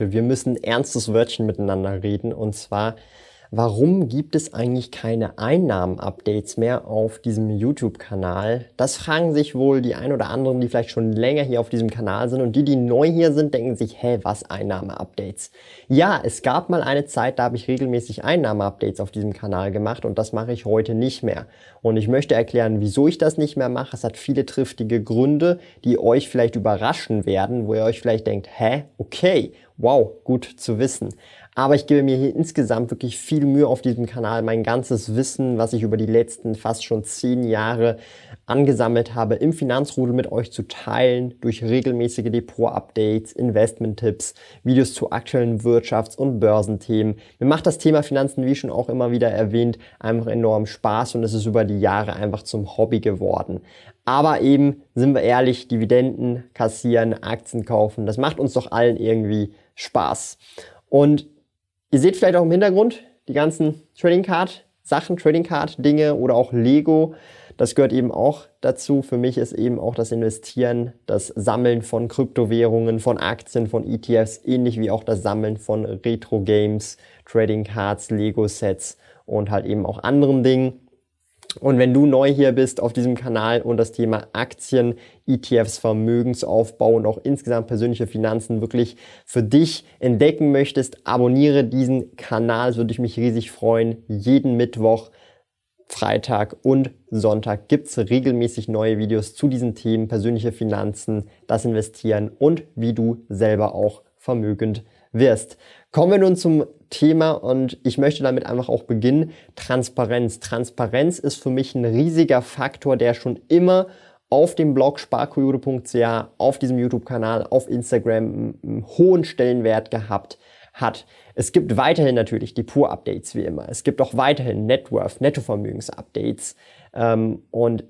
Wir müssen ernstes Wörtchen miteinander reden. Und zwar, warum gibt es eigentlich keine Einnahmen-Updates mehr auf diesem YouTube-Kanal? Das fragen sich wohl die ein oder anderen, die vielleicht schon länger hier auf diesem Kanal sind und die, die neu hier sind, denken sich, hä, was Einnahme-Updates? Ja, es gab mal eine Zeit, da habe ich regelmäßig Einnahme-Updates auf diesem Kanal gemacht und das mache ich heute nicht mehr. Und ich möchte erklären, wieso ich das nicht mehr mache. Es hat viele triftige Gründe, die euch vielleicht überraschen werden, wo ihr euch vielleicht denkt, hä, okay, Wow, gut zu wissen. Aber ich gebe mir hier insgesamt wirklich viel Mühe auf diesem Kanal, mein ganzes Wissen, was ich über die letzten fast schon zehn Jahre angesammelt habe, im Finanzrudel mit euch zu teilen, durch regelmäßige Depot-Updates, Investment-Tipps, Videos zu aktuellen Wirtschafts- und Börsenthemen. Mir macht das Thema Finanzen, wie schon auch immer wieder erwähnt, einfach enorm Spaß und es ist über die Jahre einfach zum Hobby geworden. Aber eben, sind wir ehrlich, Dividenden kassieren, Aktien kaufen, das macht uns doch allen irgendwie Spaß. Und ihr seht vielleicht auch im Hintergrund die ganzen Trading Card Sachen, Trading Card Dinge oder auch Lego. Das gehört eben auch dazu. Für mich ist eben auch das Investieren, das Sammeln von Kryptowährungen, von Aktien, von ETFs, ähnlich wie auch das Sammeln von Retro Games, Trading Cards, Lego Sets und halt eben auch anderen Dingen. Und wenn du neu hier bist auf diesem Kanal und das Thema Aktien, ETFs, Vermögensaufbau und auch insgesamt persönliche Finanzen wirklich für dich entdecken möchtest, abonniere diesen Kanal, würde ich mich riesig freuen. Jeden Mittwoch, Freitag und Sonntag gibt's regelmäßig neue Videos zu diesen Themen, persönliche Finanzen, das Investieren und wie du selber auch vermögend wirst. Kommen wir nun zum Thema und ich möchte damit einfach auch beginnen. Transparenz. Transparenz ist für mich ein riesiger Faktor, der schon immer auf dem Blog sparkoyote.ch, auf diesem YouTube-Kanal, auf Instagram einen hohen Stellenwert gehabt hat. Es gibt weiterhin natürlich die Pur-Updates wie immer. Es gibt auch weiterhin Networth, Nettovermögens-Updates. Ähm, und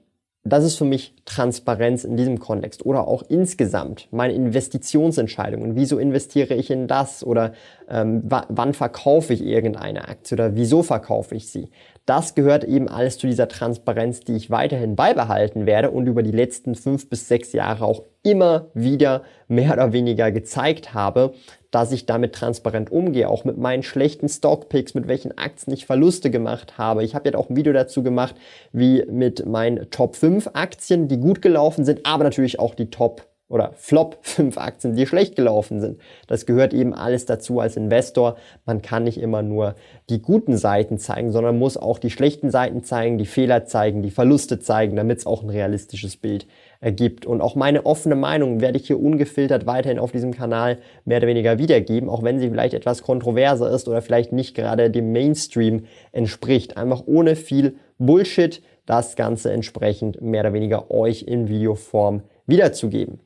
das ist für mich Transparenz in diesem Kontext oder auch insgesamt meine Investitionsentscheidungen. Wieso investiere ich in das oder ähm, wann verkaufe ich irgendeine Aktie oder wieso verkaufe ich sie? Das gehört eben alles zu dieser Transparenz, die ich weiterhin beibehalten werde und über die letzten fünf bis sechs Jahre auch immer wieder mehr oder weniger gezeigt habe, dass ich damit transparent umgehe, auch mit meinen schlechten Stockpicks, mit welchen Aktien ich Verluste gemacht habe. Ich habe jetzt auch ein Video dazu gemacht, wie mit meinen Top 5 Aktien, die gut gelaufen sind, aber natürlich auch die Top oder Flop 5 Aktien, die schlecht gelaufen sind. Das gehört eben alles dazu als Investor. Man kann nicht immer nur die guten Seiten zeigen, sondern muss auch die schlechten Seiten zeigen, die Fehler zeigen, die Verluste zeigen, damit es auch ein realistisches Bild ergibt. Und auch meine offene Meinung werde ich hier ungefiltert weiterhin auf diesem Kanal mehr oder weniger wiedergeben, auch wenn sie vielleicht etwas kontroverser ist oder vielleicht nicht gerade dem Mainstream entspricht. Einfach ohne viel Bullshit das Ganze entsprechend mehr oder weniger euch in Videoform wiederzugeben.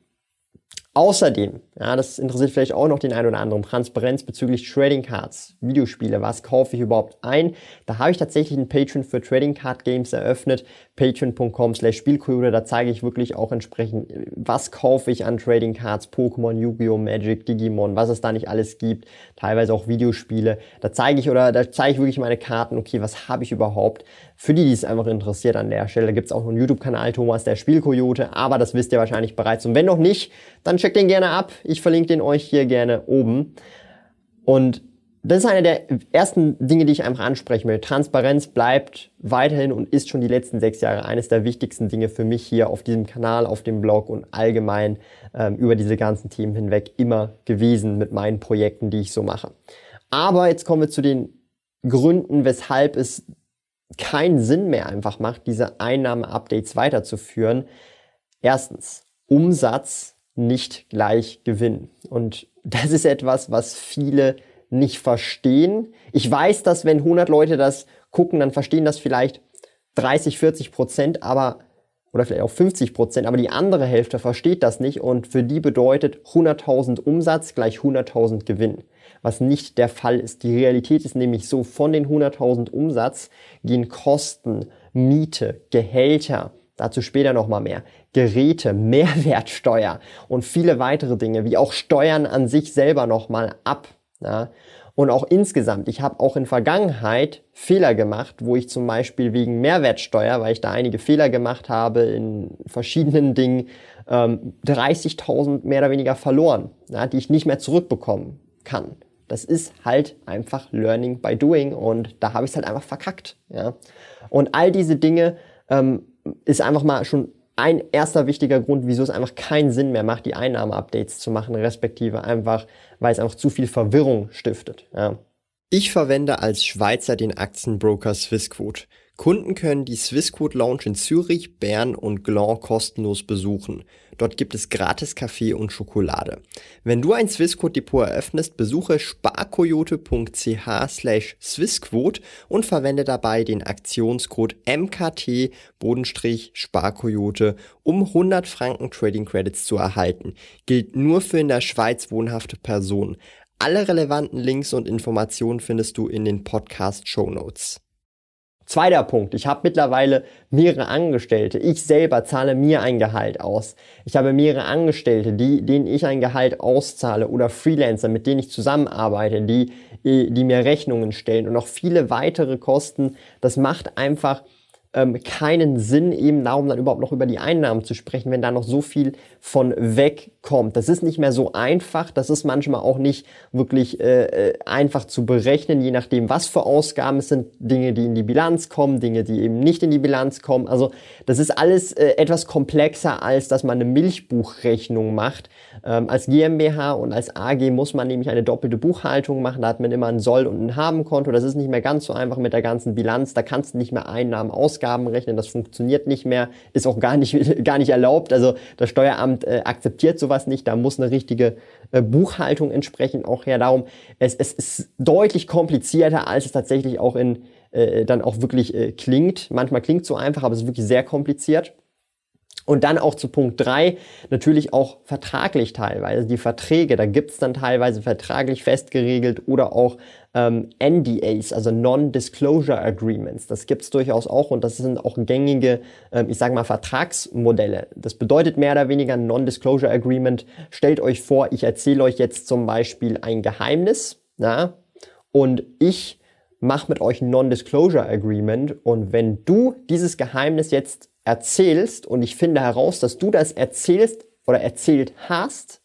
Außerdem, ja, das interessiert vielleicht auch noch den einen oder anderen, Transparenz bezüglich Trading Cards, Videospiele, was kaufe ich überhaupt ein? Da habe ich tatsächlich einen Patreon für Trading Card Games eröffnet, patreon.com slash Spielkoyote, da zeige ich wirklich auch entsprechend, was kaufe ich an Trading Cards, Pokémon, Yu-Gi-Oh!, Magic, Digimon, was es da nicht alles gibt, teilweise auch Videospiele, da zeige ich oder da zeige ich wirklich meine Karten, okay, was habe ich überhaupt? Für die, die es einfach interessiert an der Stelle, gibt es auch noch einen YouTube-Kanal, Thomas der Spielkoyote, aber das wisst ihr wahrscheinlich bereits und wenn noch nicht, dann checkt den gerne ab. Ich verlinke den euch hier gerne oben. Und das ist eine der ersten Dinge, die ich einfach ansprechen will. Transparenz bleibt weiterhin und ist schon die letzten sechs Jahre eines der wichtigsten Dinge für mich hier auf diesem Kanal, auf dem Blog und allgemein ähm, über diese ganzen Themen hinweg immer gewesen mit meinen Projekten, die ich so mache. Aber jetzt kommen wir zu den Gründen, weshalb es keinen Sinn mehr einfach macht, diese Einnahme-Updates weiterzuführen. Erstens, Umsatz nicht gleich Gewinn. Und das ist etwas, was viele nicht verstehen. Ich weiß, dass wenn 100 Leute das gucken, dann verstehen das vielleicht 30, 40 Prozent, aber oder vielleicht auch 50 Prozent, aber die andere Hälfte versteht das nicht und für die bedeutet 100.000 Umsatz gleich 100.000 Gewinn, was nicht der Fall ist. Die Realität ist nämlich so, von den 100.000 Umsatz gehen Kosten, Miete, Gehälter, dazu später nochmal mehr, Geräte, Mehrwertsteuer und viele weitere Dinge, wie auch Steuern an sich selber nochmal ab. Ja? Und auch insgesamt, ich habe auch in Vergangenheit Fehler gemacht, wo ich zum Beispiel wegen Mehrwertsteuer, weil ich da einige Fehler gemacht habe in verschiedenen Dingen, ähm, 30.000 mehr oder weniger verloren, ja, die ich nicht mehr zurückbekommen kann. Das ist halt einfach Learning by Doing und da habe ich es halt einfach verkackt. Ja. Und all diese Dinge ähm, ist einfach mal schon ein erster wichtiger Grund, wieso es einfach keinen Sinn mehr macht, die Einnahmeupdates zu machen, respektive einfach, weil es einfach zu viel Verwirrung stiftet. Ja. Ich verwende als Schweizer den Aktienbroker Swissquote. Kunden können die Swissquote Lounge in Zürich, Bern und Gland kostenlos besuchen. Dort gibt es gratis Kaffee und Schokolade. Wenn du ein Swissquote Depot eröffnest, besuche sparkoyote.ch slash Swissquote und verwende dabei den Aktionscode MKT-Sparkoyote, um 100 Franken Trading Credits zu erhalten. Gilt nur für in der Schweiz wohnhafte Personen. Alle relevanten Links und Informationen findest du in den Podcast Show Notes. Zweiter Punkt. Ich habe mittlerweile mehrere Angestellte. Ich selber zahle mir ein Gehalt aus. Ich habe mehrere Angestellte, die, denen ich ein Gehalt auszahle oder Freelancer, mit denen ich zusammenarbeite, die, die mir Rechnungen stellen und noch viele weitere Kosten. Das macht einfach ähm, keinen Sinn, eben darum dann überhaupt noch über die Einnahmen zu sprechen, wenn da noch so viel von wegkommt. Das ist nicht mehr so einfach, das ist manchmal auch nicht wirklich äh, äh, einfach zu berechnen, je nachdem, was für Ausgaben es sind, Dinge, die in die Bilanz kommen, Dinge, die eben nicht in die Bilanz kommen. Also das ist alles äh, etwas komplexer, als dass man eine Milchbuchrechnung macht. Ähm, als GmbH und als AG muss man nämlich eine doppelte Buchhaltung machen, da hat man immer ein Soll- und ein Haben-Konto. Das ist nicht mehr ganz so einfach mit der ganzen Bilanz, da kannst du nicht mehr Einnahmen, Ausgaben Ausgaben rechnen, das funktioniert nicht mehr, ist auch gar nicht, gar nicht erlaubt. Also das Steueramt äh, akzeptiert sowas nicht, da muss eine richtige äh, Buchhaltung entsprechend auch her. Darum, es, es ist deutlich komplizierter, als es tatsächlich auch in äh, dann auch wirklich äh, klingt. Manchmal klingt es so einfach, aber es ist wirklich sehr kompliziert. Und dann auch zu Punkt drei natürlich auch vertraglich teilweise. Die Verträge, da gibt's dann teilweise vertraglich festgeregelt oder auch ähm, NDAs, also Non-Disclosure Agreements. Das gibt's durchaus auch und das sind auch gängige, ähm, ich sage mal, Vertragsmodelle. Das bedeutet mehr oder weniger ein Non-Disclosure Agreement. Stellt euch vor, ich erzähle euch jetzt zum Beispiel ein Geheimnis na, und ich mache mit euch ein Non-Disclosure Agreement und wenn du dieses Geheimnis jetzt erzählst und ich finde heraus, dass du das erzählst oder erzählt hast,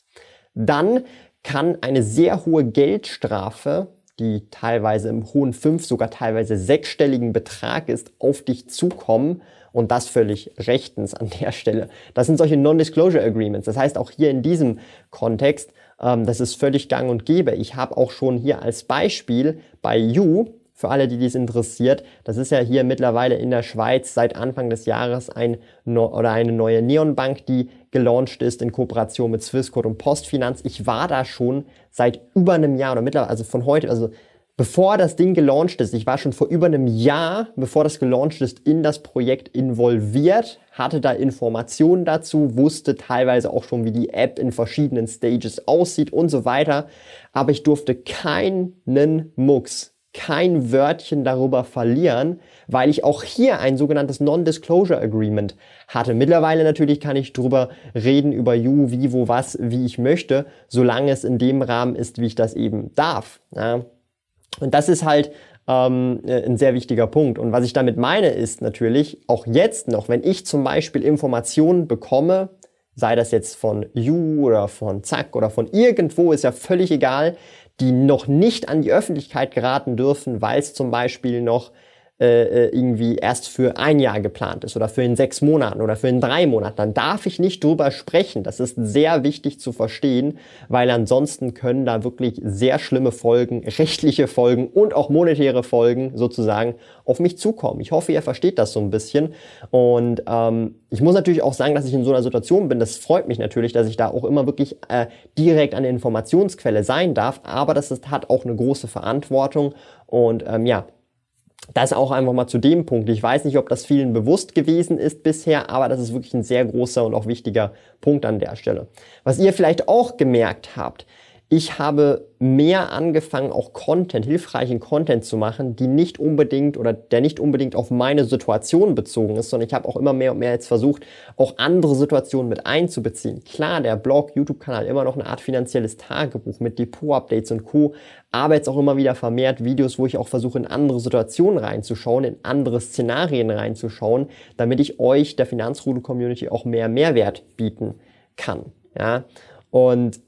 dann kann eine sehr hohe Geldstrafe, die teilweise im hohen fünf, sogar teilweise sechsstelligen Betrag ist, auf dich zukommen und das völlig rechtens an der Stelle. Das sind solche Non-Disclosure Agreements. Das heißt auch hier in diesem Kontext, ähm, das ist völlig gang und gäbe. Ich habe auch schon hier als Beispiel bei You für alle, die dies interessiert. Das ist ja hier mittlerweile in der Schweiz seit Anfang des Jahres ein oder eine neue Neonbank, die gelauncht ist in Kooperation mit Swissquote und Postfinanz. Ich war da schon seit über einem Jahr oder mittlerweile, also von heute, also bevor das Ding gelauncht ist, ich war schon vor über einem Jahr, bevor das gelauncht ist, in das Projekt involviert, hatte da Informationen dazu, wusste teilweise auch schon, wie die App in verschiedenen Stages aussieht und so weiter. Aber ich durfte keinen Mucks kein Wörtchen darüber verlieren, weil ich auch hier ein sogenanntes Non-Disclosure Agreement hatte. Mittlerweile natürlich kann ich drüber reden über You, wie, wo, was, wie ich möchte, solange es in dem Rahmen ist, wie ich das eben darf. Ja. Und das ist halt ähm, ein sehr wichtiger Punkt. Und was ich damit meine, ist natürlich auch jetzt noch, wenn ich zum Beispiel Informationen bekomme, sei das jetzt von You oder von Zack oder von irgendwo, ist ja völlig egal, die noch nicht an die Öffentlichkeit geraten dürfen, weil es zum Beispiel noch äh, äh, irgendwie erst für ein Jahr geplant ist oder für in sechs Monaten oder für in drei Monaten, dann darf ich nicht drüber sprechen. Das ist sehr wichtig zu verstehen, weil ansonsten können da wirklich sehr schlimme Folgen, rechtliche Folgen und auch monetäre Folgen sozusagen auf mich zukommen. Ich hoffe, ihr versteht das so ein bisschen. Und ähm, ich muss natürlich auch sagen, dass ich in so einer Situation bin. Das freut mich natürlich, dass ich da auch immer wirklich äh, direkt an der Informationsquelle sein darf. Aber das ist, hat auch eine große Verantwortung. Und ähm, ja, das auch einfach mal zu dem Punkt. Ich weiß nicht, ob das vielen bewusst gewesen ist bisher, aber das ist wirklich ein sehr großer und auch wichtiger Punkt an der Stelle. Was ihr vielleicht auch gemerkt habt, ich habe mehr angefangen, auch Content, hilfreichen Content zu machen, die nicht unbedingt oder der nicht unbedingt auf meine Situation bezogen ist, sondern ich habe auch immer mehr und mehr jetzt versucht, auch andere Situationen mit einzubeziehen. Klar, der Blog, YouTube-Kanal, immer noch eine Art finanzielles Tagebuch mit Depot-Updates und Co. Aber jetzt auch immer wieder vermehrt Videos, wo ich auch versuche, in andere Situationen reinzuschauen, in andere Szenarien reinzuschauen, damit ich euch, der Finanzrudel-Community, auch mehr Mehrwert bieten kann. Ja, und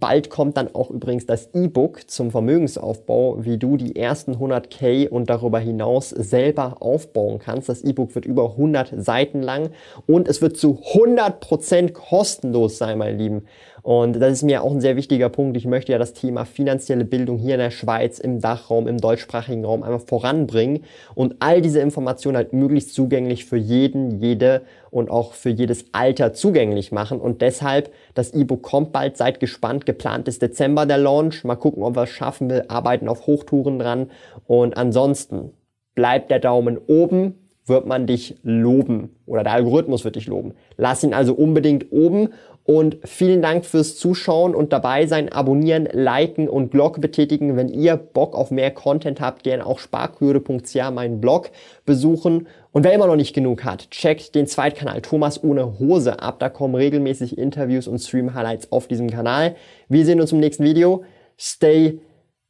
Bald kommt dann auch übrigens das E-Book zum Vermögensaufbau, wie du die ersten 100k und darüber hinaus selber aufbauen kannst. Das E-Book wird über 100 Seiten lang und es wird zu 100% kostenlos sein, meine Lieben. Und das ist mir auch ein sehr wichtiger Punkt. Ich möchte ja das Thema finanzielle Bildung hier in der Schweiz, im Dachraum, im deutschsprachigen Raum einfach voranbringen und all diese Informationen halt möglichst zugänglich für jeden, jede und auch für jedes Alter zugänglich machen. Und deshalb, das E-Book kommt bald, seid gespannt. Geplant ist Dezember der Launch. Mal gucken, ob wir es schaffen. Wir arbeiten auf Hochtouren dran. Und ansonsten bleibt der Daumen oben wird man dich loben oder der Algorithmus wird dich loben. Lass ihn also unbedingt oben und vielen Dank fürs Zuschauen und dabei sein, abonnieren, liken und Glocke betätigen. Wenn ihr Bock auf mehr Content habt, gerne auch sparkurve.ch meinen Blog besuchen. Und wer immer noch nicht genug hat, checkt den Zweitkanal Thomas ohne Hose ab. Da kommen regelmäßig Interviews und Stream-Highlights auf diesem Kanal. Wir sehen uns im nächsten Video. Stay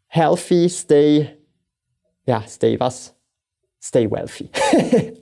healthy, stay, ja, stay was? Stay wealthy.